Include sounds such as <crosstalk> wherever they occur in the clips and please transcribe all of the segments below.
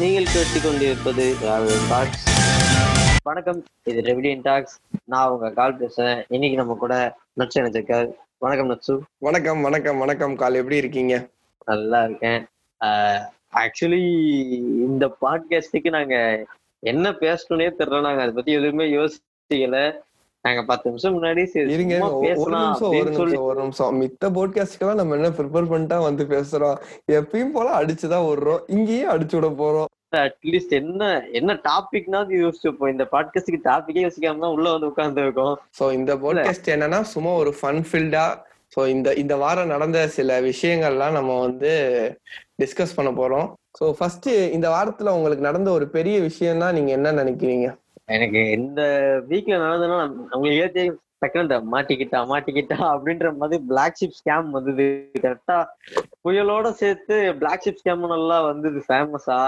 நீங்கள் கேட்டுக் கொண்டிருப்பது ராவல் டாக்ஸ் வணக்கம் இது ரெவிடியன் டாக்ஸ் நான் உங்க கால் பேசுறேன். இன்னைக்கு நம்ம கூட நட்சு நினைச்சிருக்காரு வணக்கம் நட்சு. வணக்கம் வணக்கம் வணக்கம். கால் எப்படி இருக்கீங்க? நல்லா இருக்கேன். ஆக்சுவலி இந்த பாட்காஸ்டுக்கு நாங்க என்ன பேசணும்னே தெரியல. நாங்க அதை பத்தி எதுவுமே யோசிக்கல. நாங்க பத்து நிமிஷம் முன்னாடி இருங்க ஒரு நிமிஷம் ஒரு நிமிஷம் ஒரு நிமிஷம். மித்த போட்காஸ்ட்க்கெல்லாம் நம்ம என்ன ப்ரிப்பேர் பண்ணிட்டா வந்து பேசுறோம்? எப்பயும் போல அடிச்சுதான் விடுறோம் இங்கேயும் அடிச்சு விட போறோம். அட்லீஸ்ட் என்ன என்ன டாபிக்னாவது யோசிச்சுப்போம் இந்த பாட்காஸ்டுக்கு டாபிக்கே யோசிக்காம தான் உள்ள வந்து உட்கார்ந்து இருக்கோம். சோ இந்த போட்காஸ்ட் என்னன்னா சும்மா ஒரு ஃபன் ஃபீல்டா சோ இந்த இந்த வாரம் நடந்த சில விஷயங்கள்லாம் நம்ம வந்து டிஸ்கஸ் பண்ண போறோம். சோ ஃபர்ஸ்ட் இந்த வாரத்துல உங்களுக்கு நடந்த ஒரு பெரிய விஷயம்னா நீங்க என்ன நினைக்கிறீங்க? எனக்கு இந்த வீக்ல நடந்ததுன்னா உங்களுக்கு தெரியும் டக்குனு மாட்டிக்கிட்டா மாட்டிக்கிட்டா அப்படின்ற மாதிரி பிளாக் ஷிப் ஸ்கேம் வந்தது. கரெக்டா புயலோட சேர்த்து பிளாக் ஷிப் ஸ்கேம் நல்லா வந்தது ஃபேமஸா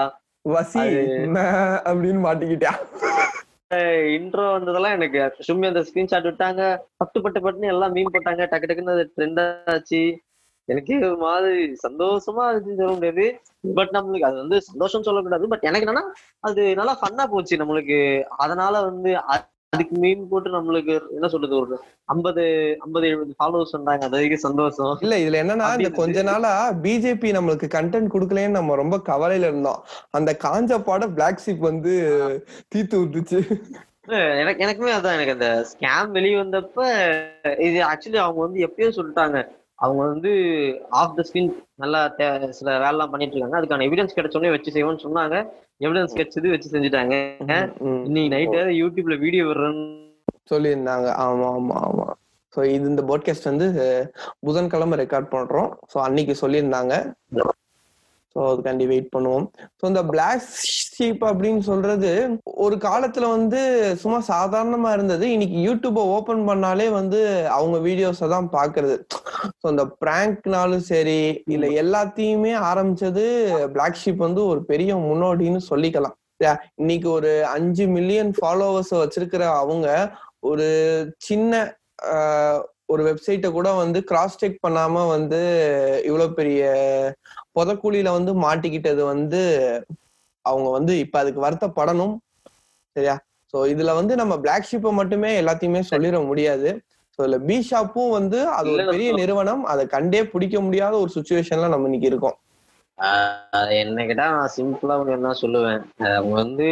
வசி அப்படின்னு மாட்டிக்கிட்டா? இன்ட்ரோ வந்ததெல்லாம் எனக்கு சும்மி அந்த ஸ்கிரீன்ஷாட் விட்டாங்க. பட்டு பட்டு பட்டுன்னு எல்லாம் மீன் போட்டாங்க. டக்கு டக்குன்னு அது ட்ரெண்ட் ஆச்சு. எனக்கு ஒரு மாதிரி சந்தோஷமா இருந்துச்சு சொல்ல முடியாது பட் நம்மளுக்கு அது வந்து சந்தோஷம் சொல்லக்கூடாது. பட் எனக்கு என்னன்னா அது நல்லா ஃபன்னா போச்சு நம்மளுக்கு. அதனால வந்து அதுக்கு மீன் போட்டு நம்மளுக்கு என்ன சொல்றது ஒரு ஐம்பது ஐம்பது எழுபது ஃபாலோவர்ஸ் வந்தாங்க. அது வரைக்கும் சந்தோஷம். இல்ல இதுல என்னன்னா இந்த கொஞ்ச நாளா பிஜேபி நம்மளுக்கு கண்டென்ட் கொடுக்கலன்னு நம்ம ரொம்ப கவலையில இருந்தோம். அந்த காஞ்ச பாட பிளாக் ஷிப் வந்து தீத்து விட்டுச்சு எனக்கு எனக்குமே அதான் எனக்கு அந்த ஸ்கேம் வெளிய வந்தப்ப இது ஆக்சுவலி அவங்க வந்து எப்பயோ சொல்லிட்டாங்க. அவங்க வந்து ஆஃப் த ஸ்கிரீன் நல்லா சில வேலைலாம் பண்ணிட்டு இருக்காங்க அதுக்கான எவிடன்ஸ் கிடைச்சோடனே வச்சு செய்வோம்னு சொன்னாங்க. எவிடன்ஸ் கிடைச்சது வச்சு செஞ்சுட்டாங்க. இன்னைக்கு நைட் யூடியூப்ல வீடியோ வர்றேன்னு சொல்லியிருந்தாங்க. ஆமா ஆமா ஆமா. சோ இது இந்த பாட்காஸ்ட் வந்து புதன்கிழமை ரெக்கார்ட் பண்றோம். சோ அன்னைக்கு சொல்லியிருந்தாங்க. சோ அதுக்காண்டி வெயிட் பண்ணுவோம். சோ இந்த பிளாக் ஷீப் அப்படின்னு சொல்றது ஒரு காலத்துல வந்து சும்மா சாதாரணமா இருந்தது. இன்னைக்கு யூடியூப ஓபன் பண்ணாலே வந்து அவங்க வீடியோஸை தான் பாக்குறது. ஸோ இந்த பிராங்க்னாலும் சரி இல்ல எல்லாத்தையுமே ஆரம்பிச்சது பிளாக் ஷீப் வந்து ஒரு பெரிய முன்னோடின்னு சொல்லிக்கலாம்? இன்னைக்கு ஒரு அஞ்சு மில்லியன் ஃபாலோவர்ஸ் வச்சிருக்கிற அவங்க ஒரு சின்ன ஒரு வெப்சைட்டை கூட வந்து கிராஸ் செக் பண்ணாம வந்து இவ்வளவு பெரிய புதக்குழியில வந்து மாட்டிக்கிட்டது வந்து அவங்க வந்து இப்ப அதுக்கு வருத்தப்படணும். சரியா? சோ இதுல வந்து நம்ம பிளாக் ஷிப்பை மட்டுமே எல்லாத்தையுமே சொல்லிட முடியாது. சோ இதுல பி ஷாப்பும் வந்து அது ஒரு பெரிய நிறுவனம். அதை கண்டே பிடிக்க முடியாத ஒரு சுச்சுவேஷன்ல நம்ம இன்னைக்கு இருக்கோம். என்ன கேட்டா நான் சிம்பிளா என்ன சொல்லுவேன்? அவங்க வந்து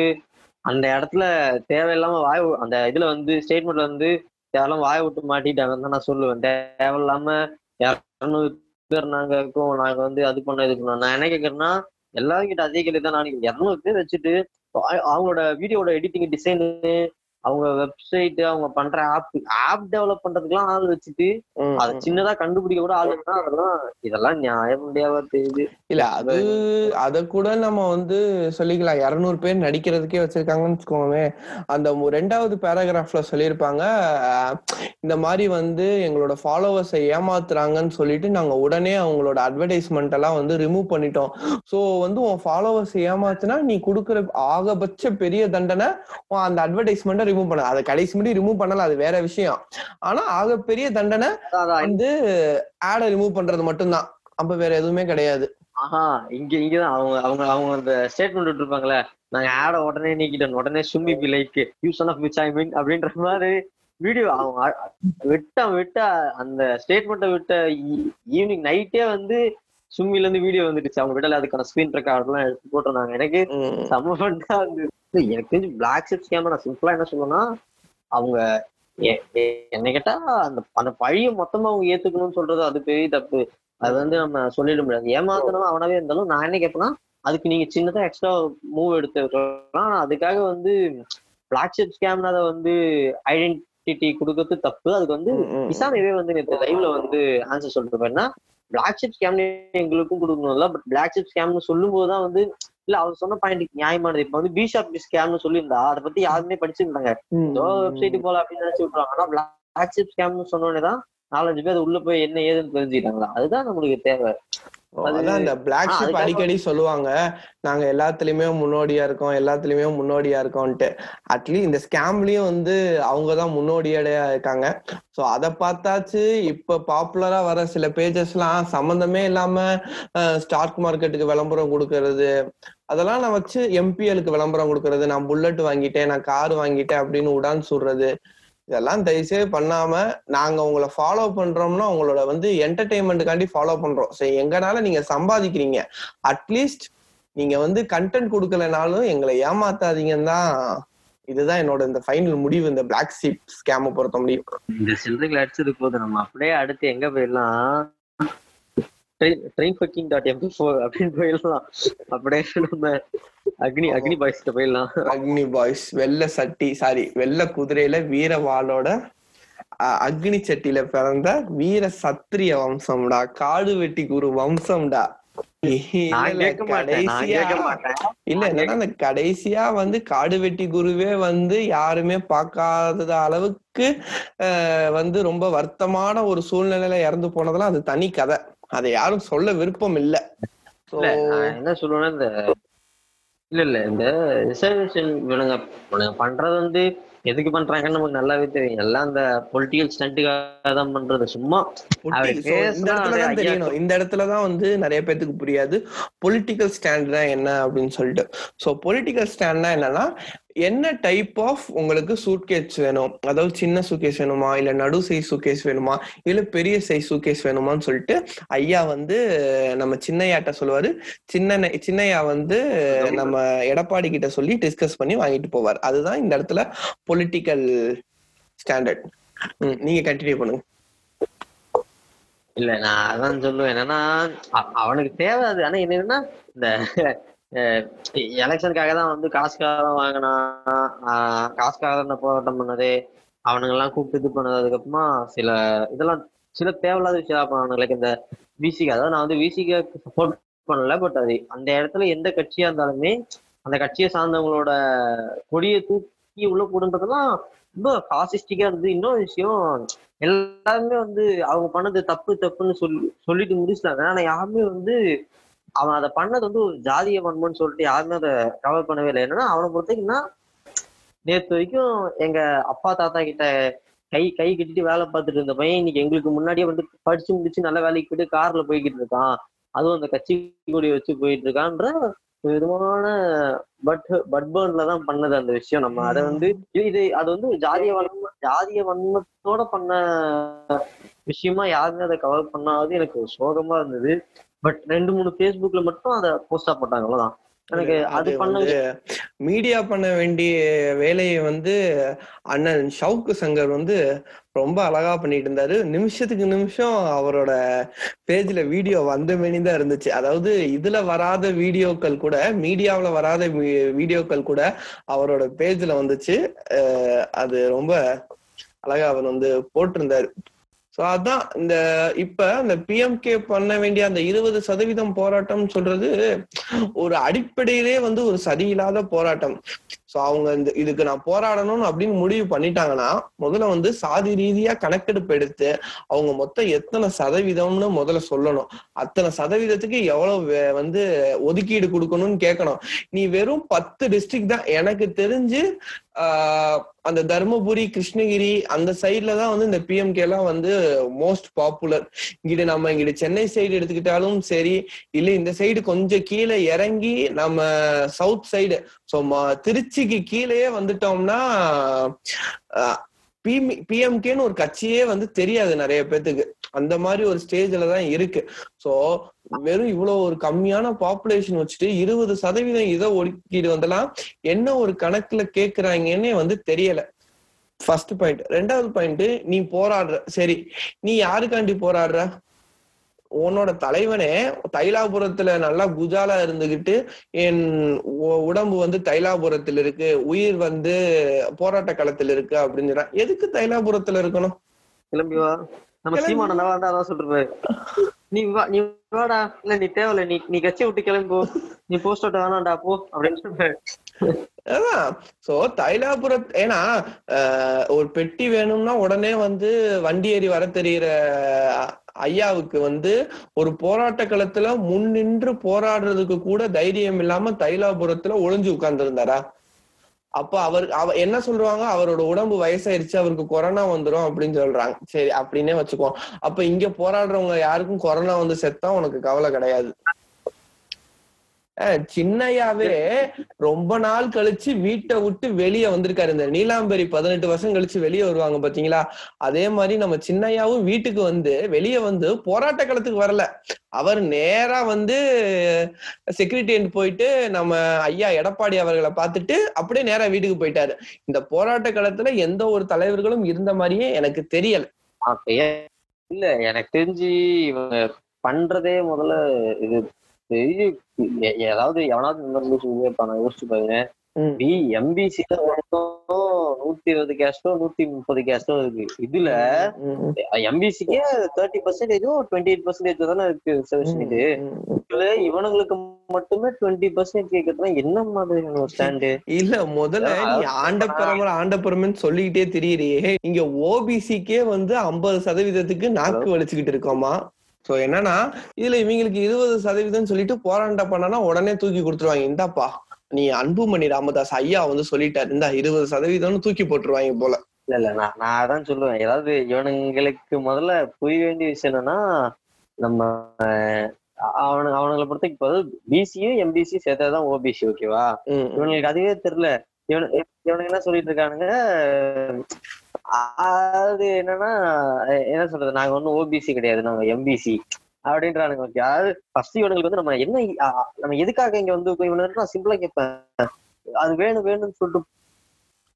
அந்த இடத்துல தேவையில்லாம வாய் அந்த இதுல வந்து ஸ்டேட்மெண்ட்ல வந்து தேவையில்லாம வாய் விட்டு மாட்டிட்டாங்கன்னு தான் நான் சொல்லுவேன். தேவையில்லாம இரநூறு பேர் நாங்க இருக்கோம். நாங்க வந்து அது பண்ண இது பண்ணோம் நான் என்ன கேக்குறேன்னா எல்லாரும் கிட்ட அதே கேள்வி தான் நான் இரநூறு பேர் வச்சுட்டு அவங்களோட வீடியோட எடிட்டிங் டிசைனு அவங்க வெப்சைட் அவங்க பண்ற ஆப் ஆப் டெவலப் பண்றதுக்குலாம் ஆள் வச்சுட்டு அதை. சின்னதா கண்டுபிடிக்க கூட ஆள் அதெல்லாம் இதெல்லாம் நியாயம் முடியாத தெரியுது இல்ல அது அத கூட நம்ம வந்து சொல்லிக்கலாம். இருநூறு பேர் நடிக்கிறதுக்கே வச்சிருக்காங்கன்னு வச்சுக்கோமே அந்த ரெண்டாவது பேராகிராஃப்ல சொல்லியிருப்பாங்க இந்த மாதிரி வந்து எங்களோட ஃபாலோவர்ஸை ஏமாத்துறாங்கன்னு சொல்லிட்டு நாங்க உடனே அவங்களோட அட்வர்டைஸ்மெண்ட் எல்லாம் வந்து ரிமூவ் பண்ணிட்டோம். சோ வந்து உன் ஃபாலோவர்ஸ் ஏமாத்துனா நீ கொடுக்குற ஆகபட்ச பெரிய தண்டனை அந்த அட்வர்டைஸ்மெண்ட்டை ரிமூவ் பண்ண அதை கடைசி முடி ரிமூவ் பண்ணல அது வேற விஷயம். ஆனா ஆக பெரிய தண்டனை வந்து ஆடை ரிமூவ் பண்றது மட்டும்தான். அப்ப வேற எதுவுமே கிடையாது. ஆஹா இங்க இங்கதான். அவங்க அவங்க அவங்க அந்த ஸ்டேட்மெண்ட் விட்டுருப்பாங்களே நாங்க ஆட உடனே நீக்கிட்டோம். உடனே சும்மி be like use of which I mean அப்படின்ற மாதிரி வீடியோ அவங்க விட்டா விட்டா அந்த ஸ்டேட்மெண்ட்டை விட்ட ஈவினிங் நைட்டே வந்து சும்மில இருந்து வீடியோ வந்துடுச்சு. அவங்க விடல அதுக்கான ஸ்கிரீன் ரெக்கார்ட் எல்லாம் எடுத்து போட்டிருந்தாங்க. எனக்கு. செம்ம ஃபண்டா இருந்தது. எனக்கு தெரிஞ்சு பிளாக் ஷிப் ஸ்கேம் நான் சிம்பிளா என்ன சொல்லணும்னா அவங்க என்ன கேட்டா அந்த அந்த பழிய மொத்தமா அவங்க ஏத்துக்கணும்னு சொல்றது அது பெரிய தப்பு. அது வந்து நம்ம சொல்லிட முடியாது. ஏமாத்தணும் அவனாவே இருந்தாலும் நான் என்ன கேட்பேன்னா அதுக்கு நீங்க சின்னதா எக்ஸ்ட்ரா மூவ் எடுத்து சொல்லலாம் அதுக்காக வந்து பிளாக் ஷிப் ஸ்கேம்னால வந்து ஐடென்டிட்டி கொடுக்கறது தப்பு. அதுக்கு வந்து. இசாமியவே வந்து நேற்று லைவ்ல வந்து ஆன்சர் சொல்லிட்டு போயிருந்தா பிளாக் ஷிப் ஸ்கேம் எங்களுக்கும் கொடுக்கணும்ல பட் பிளாக் ஷிப் ஸ்கேம்னு சொல்லும் போதுதான் வந்து இல்ல அவர் சொன்ன பாயிண்ட் நியாயமானது. இப்ப வந்து பி ஷாப் ஸ்கேம்னு சொல்லியிருந்தா அதை பத்தி யாருமே படிச்சிருந்தாங்க. ஏதோ வெப்சைட் போல அப்படின்னு நினைச்சு விட்டுருவாங்க. ஆனா பிளாக் ஷிப் ஸ்கேம்னு சொன்னோடனே தான் நாலஞ்சு பேர் உள்ள போய் என்ன ஏதுன்னு தெரிஞ்சுக்கிட்டாங்களா? அதுதான் நம்மளுக்கு தேவை. அது- அதான் இந்த பிளாக் ஷிப் அடிக்கடி சொல்லுவாங்க. நாங்க எல்லாத்துலயுமே முன்னோடியா இருக்கோம் எல்லாத்துலயுமே முன்னோடியா இருக்கோம்ட்டு அட்லீஸ்ட் இந்த ஸ்கேம்லயும் வந்து அவங்கதான் முன்னோடியா இருக்காங்க. சோ அத பார்த்தாச்சு. இப்ப பாப்புலரா வர சில பேஜஸ் எல்லாம் சம்பந்தமே இல்லாம ஸ்டாக் மார்க்கெட்டுக்கு விளம்பரம் கொடுக்கறது. அதெல்லாம் நான் வச்சு எம்பிஎலுக்கு விளம்பரம் கொடுக்கறது. நான் புல்லட் வாங்கிட்டேன் நான் கார் வாங்கிட்டேன் அப்படின்னு உடான் சொல்றது இதெல்லாம் தயவுசெய்து பண்ணாம நாங்க உங்களை ஃபாலோ பண்றோம்னா உங்களோட வந்து என்டர்டைன்மெண்ட்டுக்காண்டி ஃபாலோ பண்றோம். சரி எங்கனால நீங்க சம்பாதிக்கிறீங்க. அட்லீஸ்ட் நீங்க வந்து கண்டென்ட் கொடுக்கலனாலும் எங்களை ஏமாத்தாதீங்கன்னு தான் இதுதான் என்னோட இந்த ஃபைனல் முடிவு இந்த பிளாக் சீப் ஸ்கேம பொறுத்த முடியும். இந்த சில்லறைகள் அடிச்சது போது நம்ம அப்படியே அடுத்து எங்க போயிடலாம்? Train fucking dot MP four அப்படின்னு போயிடலாம். அப்படியே நம்ம அக்னி அக்னி பாய்ஸ்கிட்ட போயிடலாம். அக்னி பாய்ஸ் வெள்ள சட்டி சாரி வெள்ள குதிரையில வீர வாளோட அ- அக்னி சட்டியில பிறந்த வீர சத்திரிய வம்சம்டா காடு வெட்டி குரு வம்சம்டா. இல்ல, என்னன்னா கடைசியா வந்து காடு வெட்டி குருவே வந்து யாருமே பார்க்காத அளவுக்கு வந்து ரொம்ப வருத்தமான ஒரு சூழ்நிலையில இறந்து போனதெல்லாம் அது தனி கதை. அதை யாரும் சொல்ல விருப்பம் இல்ல. என்ன சொல்லுவேன்னா இந்த இல்ல இல்ல இந்த ரிசர்வேஷன் இவனுங்க பண்றது வந்து எதுக்கு பண்றாங்கன்னு நமக்கு நல்லாவே தெரியும். எல்லாம் இந்த பொலிட்டிக்கல் ஸ்டண்ட்டுக்காக தான் பண்றது. சும்மா தான் தெரியணும். இந்த இடத்துல தான் வந்து நிறைய பேத்துக்கு புரியாது. பொலிட்டிக்கல் ஸ்டாண்ட்னா என்ன அப்படின்னு சொல்லிட்டு. ஸோ பொலிட்டிக்கல் ஸ்டாண்ட்னா என்னன்னா என்ன டைப் ஆஃப் உங்களுக்கு சூட்கேஸ் வேணும்? அதாவது சின்ன சூட்கேஸ் வேணுமா? இல்ல நடு சைஸ் சூட்கேஸ் வேணுமா? இல்ல பெரிய சைஸ் சூட்கேஸ் வேணுமான்னு சொல்லிட்டு ஐயா வந்து நம்ம சின்னையாட்ட சொல்லுவாரு. சின்ன சின்னையா வந்து நம்ம எடப்பாடி கிட்ட சொல்லி டிஸ்கஸ் பண்ணி வாங்கிட்டு போவார். அதுதான் இந்த இடத்துல பொலிட்டிக்கல் ஸ்டாண்டர்ட் நீங்க கண்டினியூ பண்ணுங்க. இல்ல நான் அதான் சொல்லுவேன். என்னன்னா அவனுக்கு தேவை அது. ஆனா என்னன்னா இந்த எலெக்ஷனுக்காக தான் வந்து காசுக்காக தான் வாங்கினா காசுக்காக தான் போராட்டம் பண்ணது அவனுங்க எல்லாம் கூப்பிட்டு இது பண்ணது அதுக்கப்புறமா சில இதெல்லாம் சில தேவையில்லாத விஷயம் பண்ணாங்க லைக் இந்த விசிக்கு அதாவது நான் வந்து விசிக்கு சப்போர்ட் பண்ணல பட் அது அந்த இடத்துல எந்த கட்சியா இருந்தாலுமே அந்த கட்சியை சார்ந்தவங்களோட கொடியை தூக்கி உள்ள கூடுன்றதுலாம் ரொம்ப பாசிஸ்டிக்கா இருந்தது. இன்னொரு விஷயம் எல்லாருமே வந்து அவங்க பண்ணது தப்பு தப்புன்னு சொல்லி சொல்லிட்டு முடிச்சுட்டாங்க. ஆனா யாருமே வந்து அவன் அதை பண்ணது வந்து ஒரு ஜாதிய வன்மம்னு சொல்லிட்டு யாருமே அதை கவர் பண்ணவே இல்லை. என்னன்னா அவனை பொறுத்தீங்கன்னா நேத்து வரைக்கும் எங்க அப்பா தாத்தா கிட்ட கை கை கட்டிட்டு வேலை பார்த்துட்டு இருந்த பையன் இன்னைக்கு எங்களுக்கு முன்னாடியே வந்து படிச்சு முடிச்சு நல்ல வேலைக்கு போயிட்டு கார்ல போய்கிட்டு இருக்கான். அதுவும் அந்த கட்சி கொடியை வச்சு போயிட்டு இருக்கான்ற விதமான பட் பட் பேர்ன்ல தான் பண்ணது அந்த விஷயம். நம்ம அதை வந்து இது- அது வந்து ஜாதிய வன்ம ஜாதிய வன்மத்தோட பண்ண விஷயமா யாருமே அதை கவர் பண்ணாது எனக்கு சோகமா இருந்தது. பட் ரெண்டு மூணு ஃபேஸ்புக்ல மட்டும் அதை போஸ்டா போட்டாங்க. அவ்வளவுதான். எனக்கு அது பண்ண மீடியா பண்ண வேண்டிய வேலையை வந்து அண்ணன் ஷவுக்கு சங்கர் வந்து ரொம்ப அழகா பண்ணிட்டு இருந்தாரு. நிமிஷத்துக்கு நிமிஷம் அவரோட பேஜ்ல வீடியோ வந்த மேனி தான் இருந்துச்சு. அதாவது இதுல வராத வீடியோக்கள் கூட மீடியாவுல வராத வீடியோக்கள் கூட அவரோட பேஜ்ல வந்துச்சு. அது ரொம்ப அழகா அவர் வந்து போட்டிருந்தாரு. சோ அதான் இந்த இப்ப இந்த பிஎம்கே பண்ண வேண்டிய அந்த இருபது சதவீதம் போராட்டம் சொல்றது ஒரு அடிப்படையிலே வந்து ஒரு சரியில்லாத போராட்டம். சோ அவங்க இந்த இதுக்கு நான் போராடணும்னு அப்படின்னு முடிவு பண்ணிட்டாங்கன்னா முதல்ல வந்து சாதி ரீதியா கணக்கெடுப்பு எடுத்து அவங்க மொத்தம் எத்தனை சதவீதம்னு முதல்ல சொல்லணும். அத்தனை சதவீதத்துக்கு எவ்வளவு வந்து ஒதுக்கீடு கொடுக்கணும்னு கேட்கணும். நீ வெறும் பத்து டிஸ்ட்ரிக்ட் தான் எனக்கு தெரிஞ்சு ஆஹ் அந்த தருமபுரி கிருஷ்ணகிரி அந்த சைட்ல தான் வந்து இந்த பிஎம்கே எல்லாம் வந்து மோஸ்ட் பாப்புலர் இங்கிட்டு நம்ம இங்கிட்டு சென்னை சைடு எடுத்துக்கிட்டாலும் சரி இல்ல இந்த சைடு கொஞ்சம் கீழே இறங்கி நம்ம சவுத் சைடு ஸோ திருச்சிக்கு கீழேயே வந்துட்டோம்னா பிஎம்கேன்னு ஒரு கட்சியே வந்து தெரியாது நிறைய பேத்துக்கு. அந்த மாதிரி ஒரு ஸ்டேஜ்ல தான் இருக்கு. சோ வெறும் இவ்வளவு ஒரு கம்மியான பாப்புலேஷன் வச்சுட்டு இருபது சதவீதம் இதை ஒதுக்கீடு வந்தெல்லாம் என்ன ஒரு கணக்குல கேக்குறாங்கன்னு வந்து தெரியல. ஃபர்ஸ்ட் பாயிண்ட் ரெண்டாவது பாயிண்ட் நீ போராடுற. சரி நீ யாருக்காண்டி போராடுற? உன்னோட தலைவனே தைலாபுரத்துல நல்லா குஜாலா இருந்துகிட்டு என் உடம்பு வந்து தைலாபுரத்தில் இருக்கு உயிர் வந்து போராட்ட களத்தில் இருக்கு அப்படின்னு சொல்றான் எதுக்கு தைலாபுரத்துல இருக்கணும்? கிளம்பி வா. நம்ம சீமான நல்லா இருந்தா அதான் நீ வா நீ வாடா. இல்ல நீ தேவையில்ல. நீ நீ கட்சி விட்டு கிளம்பி. போ நீ போஸ்ட் வேணாம்டா போ அப்படின்னு சொல்றாரு. அதான் சோ தைலாபுர ஏன்னா ஒரு பெட்டி வேணும்னா உடனே வந்து வண்டி ஏறி வர தெரியிற ஐயாவுக்கு வந்து ஒரு போராட்ட களத்துல முன் நின்று போராடுறதுக்கு கூட தைரியம் இல்லாம தைலாபுரத்துல ஒளிஞ்சு உட்கார்ந்து இருந்தாரா அப்ப அவர் அவ என்ன சொல்றாங்க? அவரோட உடம்பு வயசாயிருச்சு அவருக்கு கொரோனா வந்துரும் அப்படின்னு சொல்றாங்க. சரி அப்படின்னே வச்சுக்குவோம். அப்ப இங்க போராடுறவங்க யாருக்கும் கொரோனா வந்து செத்தா உனக்கு கவலை கிடையாது. சின்னையாவே ரொம்ப நாள் கழிச்சு வீட்டை விட்டு வெளியே வந்திருக்காரு. இந்த நீலாம்பரி பதினெட்டு வருஷம் கழிச்சு வெளியே வருவாங்க பாத்தீங்களா? அதே மாதிரி நம்ம சின்னையாவும் வீட்டுக்கு வந்து வெளியே வந்து போராட்ட களத்துக்கு வரல. அவர் நேரா வந்து செக்ரட்டரியேட் போயிட்டு நம்ம ஐயா எடப்பாடி அவர்களை பார்த்துட்டு அப்படியே நேரா வீட்டுக்கு போயிட்டாரு. இந்த போராட்ட களத்துல எந்த ஒரு தலைவர்களும் இருந்த மாதிரியே எனக்கு தெரியல. ஏன் இல்ல எனக்கு தெரிஞ்சு இவங்க பண்றதே முதல்ல இது பெரிய ஏதாவது எவனாவது இந்த மாதிரி கேட்பான் யோசிச்சு பாருங்க. பி எம்பிசில நூத்தி இருபது கேஸ்டோ நூத்தி முப்பது கேஸ்டோ இருக்கு. இதுல எம்பிசிக்கே தேர்ட்டி பர்சன்டேஜோ டுவெண்ட்டி எயிட் பர்சன்டேஜ் தானே இருக்கு ரிசர்வேஷன் இது. இதுல இவனுங்களுக்கு மட்டுமே டுவெண்ட்டி பர்சன்டேஜ் கேட்கறதுனா என்ன ஒரு ஸ்டாண்டு இல்ல முதல்ல நீ ஆண்ட பரம்பரை ஆண்ட பரம்பரைன்னு சொல்லிக்கிட்டே திரியிறியே. இங்க ஓபிசிக்கே வந்து ஐம்பது சதவீதத்துக்கு நாக்கு வலிச்சுக்கிட்டு இருக்கோமா? சோ என்னன்னா இதுல இவங்களுக்கு இருபது சதவீதம் சொல்லிட்டு போராண்ட பண்ணனா உடனே தூக்கி கொடுத்துருவாங்க. இந்தாப்பா நீ அன்புமணி ராமதாஸ் ஐயா வந்து சொல்லிட்டாரு. இந்த இருபது சதவீதம்னு தூக்கி போட்டுருவாங்க போல. இல்ல இல்ல நான் நான் அதான் சொல்லுவேன். ஏதாவது இவனுங்களுக்கு முதல்ல புரிய வேண்டிய விஷயம் என்னன்னா நம்ம அவனு அவனுங்களை பொறுத்த இப்போ பிசியும் எம்பிசியும் சேர்த்ததுதான் ஓபிசி ஓகேவா. இவனுங்களுக்கு அதுவே தெரியல. இவனு இவனுக்கு என்ன சொல்லிட்டு இருக்கானுங்க அது என்னன்னா என்ன சொல்றது? நாங்க ஒன்னும் ஓபிசி கிடையாது. நாங்க எம்பிசி அப்படின்றானுங்க. ஓகே அதாவது ஃபர்ஸ்ட் இவனுங்களுக்கு வந்து நம்ம என்ன நம்ம எதுக்காக இங்க வந்து இவனுக்கு நான் சிம்பிளா கேட்பேன். அது வேணும் வேணும்னு சொல்லிட்டு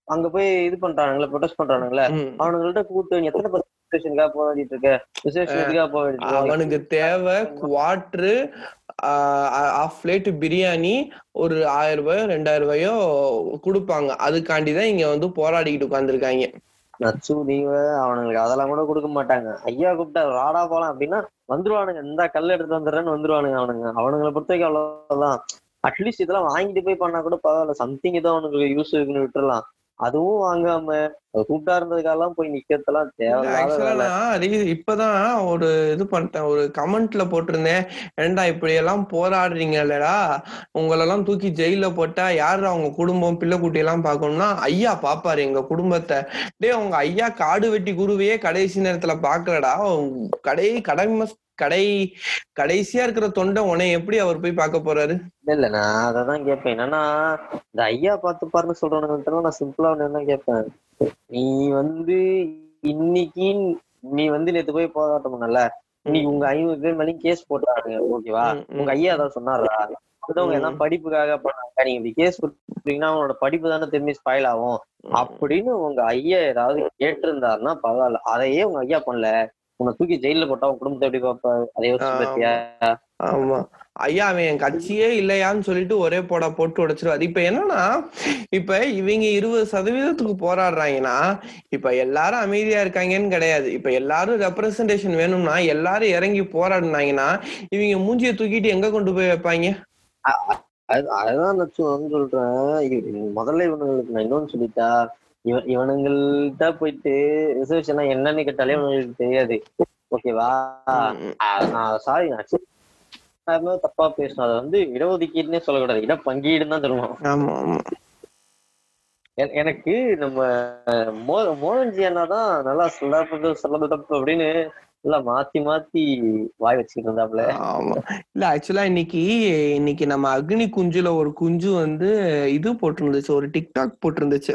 அங்க போய் இது பண்றானுங்களே ப்ரொடெஸ்ட் பண்றானுங்களே. அவனுங்கள்ட்ட கூப்பிட்டு நீ எத்தனை ரிசர்வேஷனுக்காக போராடிட்டு இருக்க? ரிசர்வேஷனுக்காக போராடிட்டு இருக்க? அவனுக்கு தேவை குவாட்ரு ஆஃப் பிளேட் பிரியாணி ஒரு ஆயிரம் ரூபாயோ ரெண்டாயிரம் ரூபாயோ கொடுப்பாங்க. அதுக்காண்டிதான் இங்க வந்து போராடிக்கிட்டு உட்காந்துருக்காங்க நச்சு நீங்க அவனுங்களுக்கு அதெல்லாம் கூட கொடுக்க மாட்டாங்க. ஐயா கூப்பிட்டா ராடா போலாம். அப்படின்னா வந்துருவானுங்க. இந்த கல் எடுத்து வந்துடுறேன்னு வந்துருவானுங்க அவனுங்க. அவனுங்களை பொறுத்த வரைக்கும் அவ்வளவுதான் அட்லீஸ்ட் இதெல்லாம் வாங்கிட்டு போய் பண்ணா கூட பரவாயில்ல. சம்திங் ஏதோ அவனுக்கு யூஸ் இருக்குன்னு விட்டுறலாம். அதுவும் வாங்காம கூப்பிட்டா இருந்ததுக்கெல்லாம் போய் நிக்கிறதெல்லாம் re- இப்பதான் ஒரு இது பண்ணிட்டேன். ஒரு கமெண்ட்ல போட்டிருந்தேன். ஏன்டா இப்படி எல்லாம் போராடுறீங்க இல்லடா உங்களெல்லாம் தூக்கி ஜெயில போட்டா யாரு அவங்க குடும்பம்? பிள்ளை குட்டி எல்லாம் பார்க்கணும்னா ஐயா பாப்பாரு எங்க குடும்பத்தை. டேய் உங்க ஐயா காடு வெட்டி குருவையே கடைசி நேரத்துல பாக்கலடா கடை கடமை கடை கடைசியா இருக்கிற தொண்டை உன்னை எப்படி அவர் போய் பார்க்க போறாரு? இல்ல இல்ல நான் அததான் கேட்பேன். என்னன்னா இந்த ஐயா பார்த்து பாருன்னு சொல்றவனுக்கு நான் சிம்பிளா ஒண்ணு கேட்பேன். நீ வந்து இன்னைக்கு நீ வந்து நேத்து போய் போராட்டம் பண்ணல. இன்னைக்கு உங்க ஐநூறு பேர் மேலேயும் கேஸ் போட்டாங்க ஓகேவா. உங்க ஐயா ஏதாவது சொன்னாரா? அவங்க எல்லாம் படிப்புக்காக பண்ணாங்க. நீங்க இப்படி கேஸ் போட்டீங்கன்னா அவனோட படிப்பு தானே திரும்பி ஸ்பாயில் ஆகும். அப்படின்னு உங்க ஐயா ஏதாவது கேட்டிருந்தாருன்னா பரவாயில்ல. அதையே உங்க ஐயா பண்ணல. உன்னை தூக்கி ஜெயில போட்டா உன் குடும்பத்தை எப்படி பார்ப்பாரு அதை யோசிச்சு ஆமா. ஐயா அவன் என் கட்சியே இல்லையான்னு சொல்லிட்டு ஒரே போடா போட்டு உடைச்சிருவாரு. இப்ப என்னன்னா இப்ப இவங்க இருபது சதவீதத்துக்கு போராடுறாங்கன்னா இப்ப எல்லாரும் அமைதியா இருக்காங்கன்னு கிடையாது. இப்ப எல்லாரும் ரெப்ரசன்டேஷன் வேணும்னா எல்லாரும் இறங்கி போராடினாங்கன்னா இவங்க மூஞ்சிய தூக்கிட்டு எங்க கொண்டு போய் வைப்பாங்க? அது அதுதான் வந்து சொல்றேன். முதல்ல இவனுங்களுக்கு நான் இன்னொன்னு சொல்லிட்டா இவன் இவனுங்கள்ட்ட போயிட்டு ரிசர்வேஷன் என்னன்னு கேட்டாலே இவனுங்களுக்கு தெரியாது. ஓகேவா நான் சாரி நான் தப்பா பேசணும் அதை வந்து இடஒதுக்கீடுன்னே சொல்லக்கூடாது. இட பங்கீடுன்னு தான் சொல்லுவோம் எனக்கு நம்ம மோ மோகன்ஜி அண்ணா தான் நல்லா சொல்லப்பட்டு சொல்லது தப்பு அப்படின்னு மாத்தி மாத்தி வாய் வச்சுக்கிட்டு இருந்தாப்புல ஆமா. இல்ல ஆக்சுவலா இன்னைக்கு இன்னைக்கு நம்ம அக்னி குஞ்சுல ஒரு குஞ்சு வந்து இது போட்டிருந்துச்சு ஒரு டிக்டாக் போட்டிருந்துச்சு.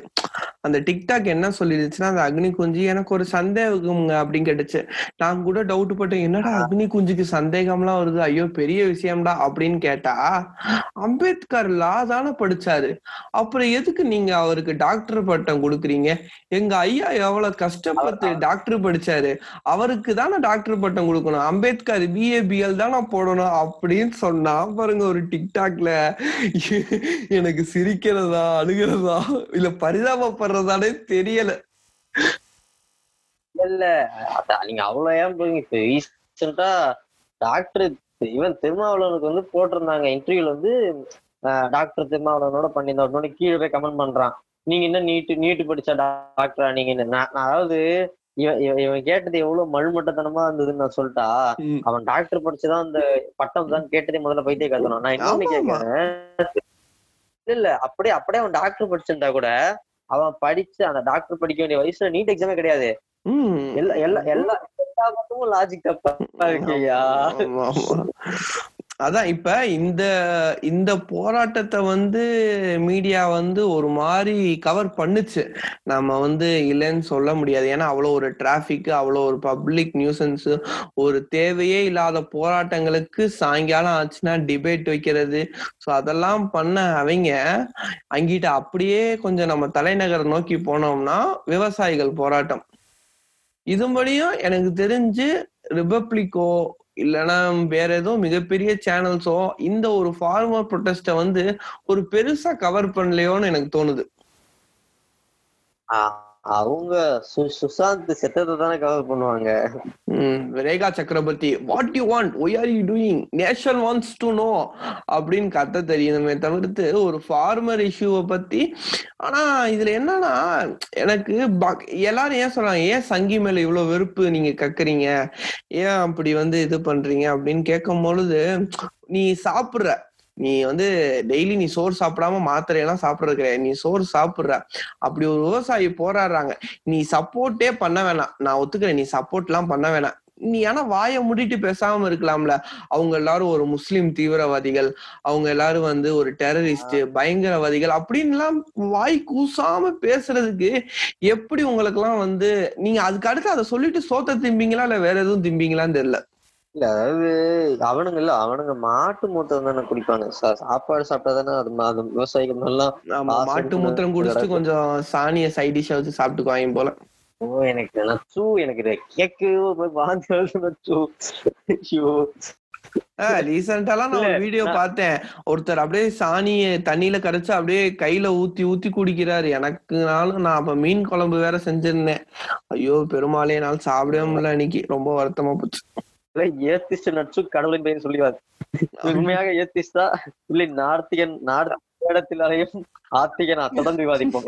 அந்த டிக்டாக் என்ன சொல்லிருச்சுன்னா அந்த அக்னி குஞ்சு எனக்கு ஒரு சந்தேகம்ங்க அப்படின்னு கேட்டுச்சு. நான் கூட டவுட் பட்டேன் என்னடா அக்னி குஞ்சுக்கு சந்தேகம்லாம் வருது? ஐயோ பெரிய விஷயம்டா அப்படின்னு கேட்டா அம்பேத்கர் லா தானே படிச்சாரு. அப்புறம் எதுக்கு நீங்க அவருக்கு டாக்டர் பட்டம் கொடுக்குறீங்க? எங்க ஐயா எவ்வளவு கஷ்டப்பட்டு டாக்டர் படிச்சாரு? அவருக்கு தானே டாக்டர் பட்டம் கொடுக்கணும். அம்பேத்கர் பிஏபிஎல் தானே போடணும் அப்படின்னு சொன்னா பாருங்க ஒரு டிக்டாக்ல எனக்கு சிரிக்கிறதா அழுகிறதா இல்ல பரிதாபப்படுறதானே தெரியல. இல்ல நீங்க அவ்வளவு ஏன் போங்க இப்ப ரீசெண்டா டாக்டர் இவன் திருமாவளவனுக்கு வந்து போட்டிருந்தாங்க. இன்டர்வியூல வந்து டாக்டர் திருமாவளவனோட பண்ணியிருந்தோட கீழே போய் கமெண்ட் பண்றான். நீங்க என்ன நீட்டு நீட்டு படிச்ச டாக்டரா நீங்க என்ன நான் அதாவது இவன் இவன் இவன் கேட்டது எவ்வளவு மழுமட்டத்தனமா இருந்ததுன்னு நான் சொல்லிட்டா. அவன் டாக்டர் படிச்சுதான் அந்த பட்டம் தான் கேட்டதே முதல்ல பைத்திய கத்தணும் நான் இன்னொன்னு. கேட்கிறேன் இல்ல அப்படியே அப்படியே அவன் டாக்டர் படிச்சிருந்தா கூட அவன் படிச்சு அந்த டாக்டர் படிக்க வேண்டிய வயசுல நீட் எக்ஸாமே கிடையாது. எல்லா எல்லா எல்லா லாஜிக் தப்பா இருக்கியா. அதான் இப்ப இந்த இந்த போராட்டத்தை வந்து மீடியா வந்து ஒரு மாதிரி கவர் பண்ணுச்சு. நம்ம வந்து இல்லைன்னு சொல்ல முடியாது. ஏன்னா அவ்வளோ ஒரு டிராஃபிக் அவ்வளோ ஒரு பப்ளிக் நியூசன்ஸ் ஒரு தேவையே இல்லாத போராட்டங்களுக்கு சாயங்காலம் ஆச்சுன்னா டிபேட் வைக்கிறது. ஸோ அதெல்லாம் பண்ண அவங்க அங்கிட்ட அப்படியே கொஞ்சம் நம்ம தலைநகரை நோக்கி போனோம்னா விவசாயிகள் போராட்டம். இதுபடியும் எனக்கு தெரிஞ்சு ரிபப்ளிக்கோ இல்லைன்னா வேற ஏதோ மிகப்பெரிய சேனல்ஸோ இந்த ஒரு ஃபார்மர் ப்ரொட்டஸ்ட வந்து ஒரு பெருசா கவர் பண்ணலையோன்னு எனக்கு தோணுது. ஆஹ் அவங்க சு- சுசாந்த் செத்ததை தானே கவர் பண்ணுவாங்க. Rekha Chakravarthy what you want why are you doing nation wants to know அப்படின்னு கத்த தெரியணுமே தவிர்த்து ஒரு ஃபார்மர் இஷ்யூவை பத்தி. ஆனா இதுல என்னன்னா எனக்கு பக்- எல்லாரும் ஏன் சொல்றாங்க ஏன் சங்கி மேல இவ்வளவு வெறுப்பு நீங்க கக்குறீங்க? ஏன் அப்படி வந்து இது பண்றீங்க? அப்படின்னு கேட்கும் பொழுது நீ சாப்பிடுற நீ வந்து டெய்லி நீ சோறு சாப்பிடாம மாத்திரை எல்லாம் சாப்பிடுறது கிடையாது. நீ சோறு சாப்பிடுற. அப்படி ஒரு விவசாயி போராடுறாங்க. நீ சப்போர்ட்டே பண்ண வேணாம். நான் ஒத்துக்கிறேன். நீ சப்போர்ட் எல்லாம் பண்ண வேணாம். நீ ஆனா வாயை மூடிட்டு பேசாம இருக்கலாம்ல. அவங்க எல்லாரும் ஒரு முஸ்லிம் தீவிரவாதிகள். அவங்க எல்லாரும் வந்து ஒரு டெரரிஸ்ட் பயங்கரவாதிகள் அப்படின்லாம் வாய் கூசாம பேசுறதுக்கு எப்படி உங்களுக்கு எல்லாம் வந்து நீங்க அதுக்கு அடுத்து அதை சொல்லிட்டு சோத்த திம்பிங்களா? இல்ல வேற எதுவும் திம்பிங்களான்னு தெரியல. இல்ல அதாவது அவனுங்க இல்ல அவனுங்க மாட்டு மூத்தம் தானே குடிப்பாங்க. சாப்பாடு சாப்பிட்டா தானே அது விவசாயிகள் நல்லா மாட்டு மூத்திரம் குடிச்சிட்டு. கொஞ்சம் சாணிய சைட் டிஷ்ஷா வச்சு சாப்பிட்டுக்குவாங்க போல. ஓ எனக்கு நச்சு எனக்கு கேட்கவே போய் வாந்தி நச்சு ஐயோ. ரீசெண்டாலாம் நான் வீடியோ பார்த்தேன். ஒருத்தர் அப்படியே சாணிய தண்ணியில கரைச்சு அப்படியே கையில ஊத்தி ஊத்தி குடிக்கிறாரு. எனக்குனாலும் நான் அப்ப மீன் குழம்பு வேற செஞ்சிருந்தேன். ஐயோ பெருமாளே என்னால சாப்பிடவே முடியல அன்னைக்கு ரொம்ப வருத்தமா போச்சு. ஏத்திஸ்ட் நட்சு கடவுளின் பெயர் சொல்லிவார் <laughs> உண்மையாக ஏத்திஸ்டா? இல்லை நார்த்திகன் நார்த்திக இடத்தில் அலையும் ஆத்திகன் தொடர்ந்து விவாதிப்போம்.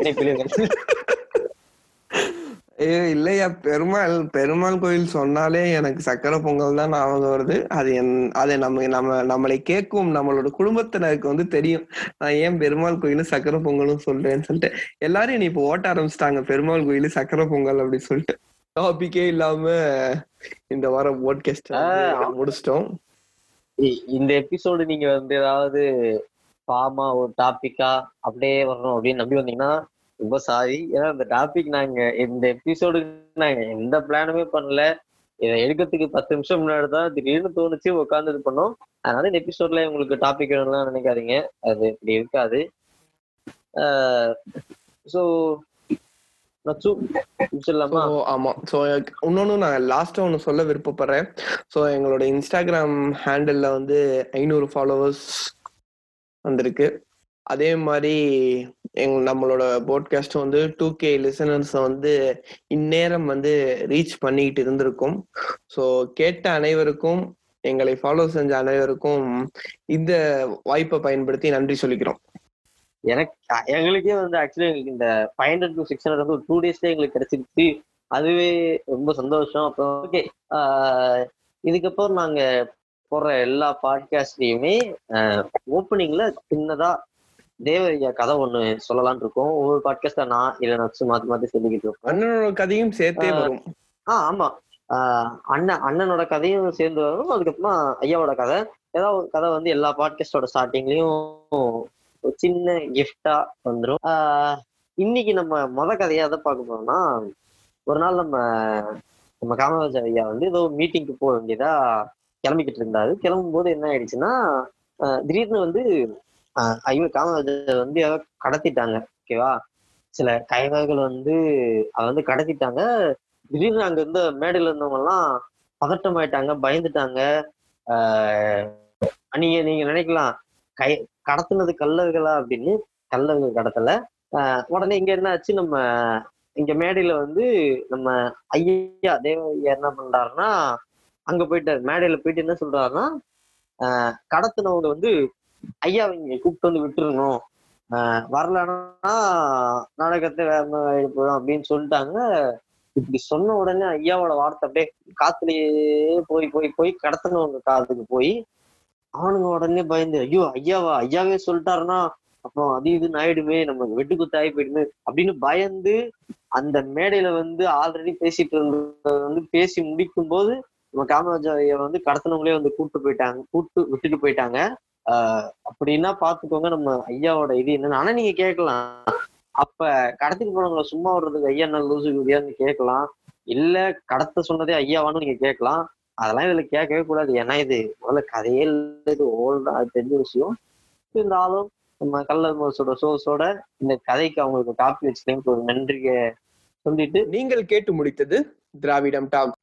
ஏ இல்லையா பெருமாள் பெருமாள் கோயில் சொன்னாலே எனக்கு சக்கரை பொங்கல் தான் ஞாபகம் வருது. அது என் அது நம்ம நம்ம நம்மளை கேட்கும் நம்மளோட குடும்பத்தினருக்கு வந்து தெரியும். நான் ஏன் பெருமாள் கோயிலும் சக்கரை பொங்கலும் சொல்றேன்னு சொல்லிட்டு. எல்லாரும் என்னை இப்போ ஓட்ட ஆரம்பிச்சிட்டாங்க. பெருமாள் கோயில் சக்கரை பொங்கல் அப்படின்னு சொல்லிட்டு. டாபிக்கே இல்லாம இந்த வாரம் போட்காஸ்ட் முடிச்சிட்டோம். இந்த எபிசோடு நீங்க வந்து ஏதாவது ஃபார்மா ஒரு டாபிக்கா அப்படியே வரணும் அப்படின்னு நம்பி வந்தீங்கன்னா ரொம்ப சாரி ஏன்னா இந்த டாபிக் நாங்க இந்த எபிசோடு நாங்க எந்த பிளானுமே பண்ணல. இதை எடுக்கிறதுக்கு பத்து நிமிஷம் முன்னாடி தான் திடீர்னு தோணுச்சு உட்காந்து இது பண்ணோம். அதனால இந்த எபிசோட்ல உங்களுக்கு டாபிக் வேணும்லாம் நினைக்காதீங்க. அது இப்படி இருக்காது. ஸோ நச்சு சொல்லலாமா So, ஆமா சோ இன்னொன்னு நான் லாஸ்டா ஒன்னு சொல்ல விருப்பப்படுறேன். ஸோ எங்களோட இன்ஸ்டாகிராம் ஹேண்டில்ல வந்து ஐநூறு ஃபாலோவர்ஸ் வந்திருக்கு. அதே மாதிரி எங் நம்மளோட போட்காஸ்ட் வந்து டூ கே லிசனர்ஸ் வந்து இந்நேரம் வந்து ரீச் பண்ணிக்கிட்டு இருந்திருக்கும். ஸோ கேட்ட அனைவருக்கும் எங்களை ஃபாலோ செஞ்ச அனைவருக்கும் இந்த வாய்ப்பை பயன்படுத்தி நன்றி சொல்லிக்கிறோம். எனக்கு எங்களுக்கே வந்து ஆக்சுவலி எங்களுக்கு இந்த five hundred to six hundred வந்து ஒரு டூ டேஸ்லேயே எங்களுக்கு கிடைச்சிருச்சு. அதுவே ரொம்ப சந்தோஷம். அப்போ ஓகே இதுக்கப்புறம் நாங்க போடுற எல்லா பாட்காஸ்ட்லயுமே ஓப்பனிங்ல சின்னதா தேவரையா கதை ஒண்ணு சொல்லலாம்னு இருக்கோம். ஒவ்வொரு பாட்காஸ்டா நான் இல்ல நச்சு மாத்தி மாத்தி சொல்லிக்கிட்டு இருக்கோம். அண்ணனோட கதையும் சேர்த்தே ஆஹ் வரும். ஆ ஆமா. ஆஹ் அண்ணன் அண்ணனோட கதையும் சேர்ந்து வரும். அதுக்கப்புறமா ஐயாவோட கதை. ஏதாவது ஒரு கதை வந்து எல்லா பாட்காஸ்டோட ஸ்டார்டிங்லயும் ஒரு சின்ன கிஃப்டா வந்துடும் இன்னைக்கு நம்ம முத கதையா எதை பார்க்க போறோம்னா ஒரு நாள் நம்ம நம்ம காமராஜ் ஐயா வந்து ஏதோ மீட்டிங்க்கு போக வேண்டியதா கிளம்பிக்கிட்டு இருந்தாரு. கிளம்பும் போது என்ன ஆயிடுச்சுன்னா திடீர்னு வந்து ஐயோ காமராஜர் வந்து யாரோ கடத்திட்டாங்க. ஓகேவா சில கைவர்கள் வந்து அதை வந்து கடத்திட்டாங்க. திடீர்னு அங்க இருந்த மேடையில இருந்தவங்க எல்லாம் பதட்டம் ஆயிட்டாங்க பயந்துட்டாங்க. ஆஹ் நீங்க நீங்க நினைக்கலாம். கை கடத்துனது கல்லர்களா அப்படின்னு கல்லர்கள் கடத்தல. ஆஹ் உடனே இங்க என்ன ஆச்சு? நம்ம இங்க மேடையில வந்து நம்ம ஐயா தேவ ஐயா என்ன பண்றாருன்னா அங்க போயிட்டாரு. மேடையில போயிட்டு என்ன சொல்றாருன்னா ஆஹ் கடத்தினவங்க வந்து ஐயாவை இங்க கூப்பிட்டு வந்து விட்டுருணும் வரலன்னா நாடகத்தை வேற போயிடும் அப்படின்னு சொல்லிட்டாங்க. இப்படி சொன்ன உடனே ஐயாவோட வார்த்தை அப்படியே காத்துலயே போய் போய் போய் கடத்தினவங்க காதுக்கு போய் அவனுங்க உடனே பயந்து ஐயோ ஐயாவா ஐயாவே சொல்லிட்டாருன்னா அப்போ அது இதுன்னு ஆயிடுமே நம்ம வெட்டுக்குத்து ஆகி போயிடுமே அப்படின்னு பயந்து அந்த மேடையில வந்து ஆல்ரெடி பேசிட்டு இருந்தது வந்து பேசி முடிக்கும் போது நம்ம காமராஜர் ஐயா வந்து கடத்தினவங்களே வந்து கூப்பிட்டு போயிட்டாங்க கூப்பிட்டு விட்டுட்டு போயிட்டாங்க. ஆஹ் அப்படின்னா பாத்துக்கோங்க நம்ம ஐயாவோட இது என்னன்னு. ஆனா நீங்க கேட்கலாம். அப்ப கடத்திட்டு போனவங்களை சும்மா வர்றதுக்கு ஐயா என்ன லூசு குதியான்னு கேட்கலாம்? இல்ல கடத்த சொன்னதே ஐயாவான்னு நீங்க கேட்கலாம். அதெல்லாம் இதுல கேட்கவே கூடாது. ஏன்னா இது முதல்ல கதையே இல்லை. இது ஓல்டா அது தெரிஞ்ச விஷயம். இருந்தாலும் நம்ம கல்லர் மோசோட சோர்ஸோட இந்த கதைக்கு அவங்களுக்கு காப்பி வச்சுட்டேன் ஒரு நன்றியை சொல்லிட்டு நீங்கள் கேட்டு முடித்தது திராவிடம் டாக்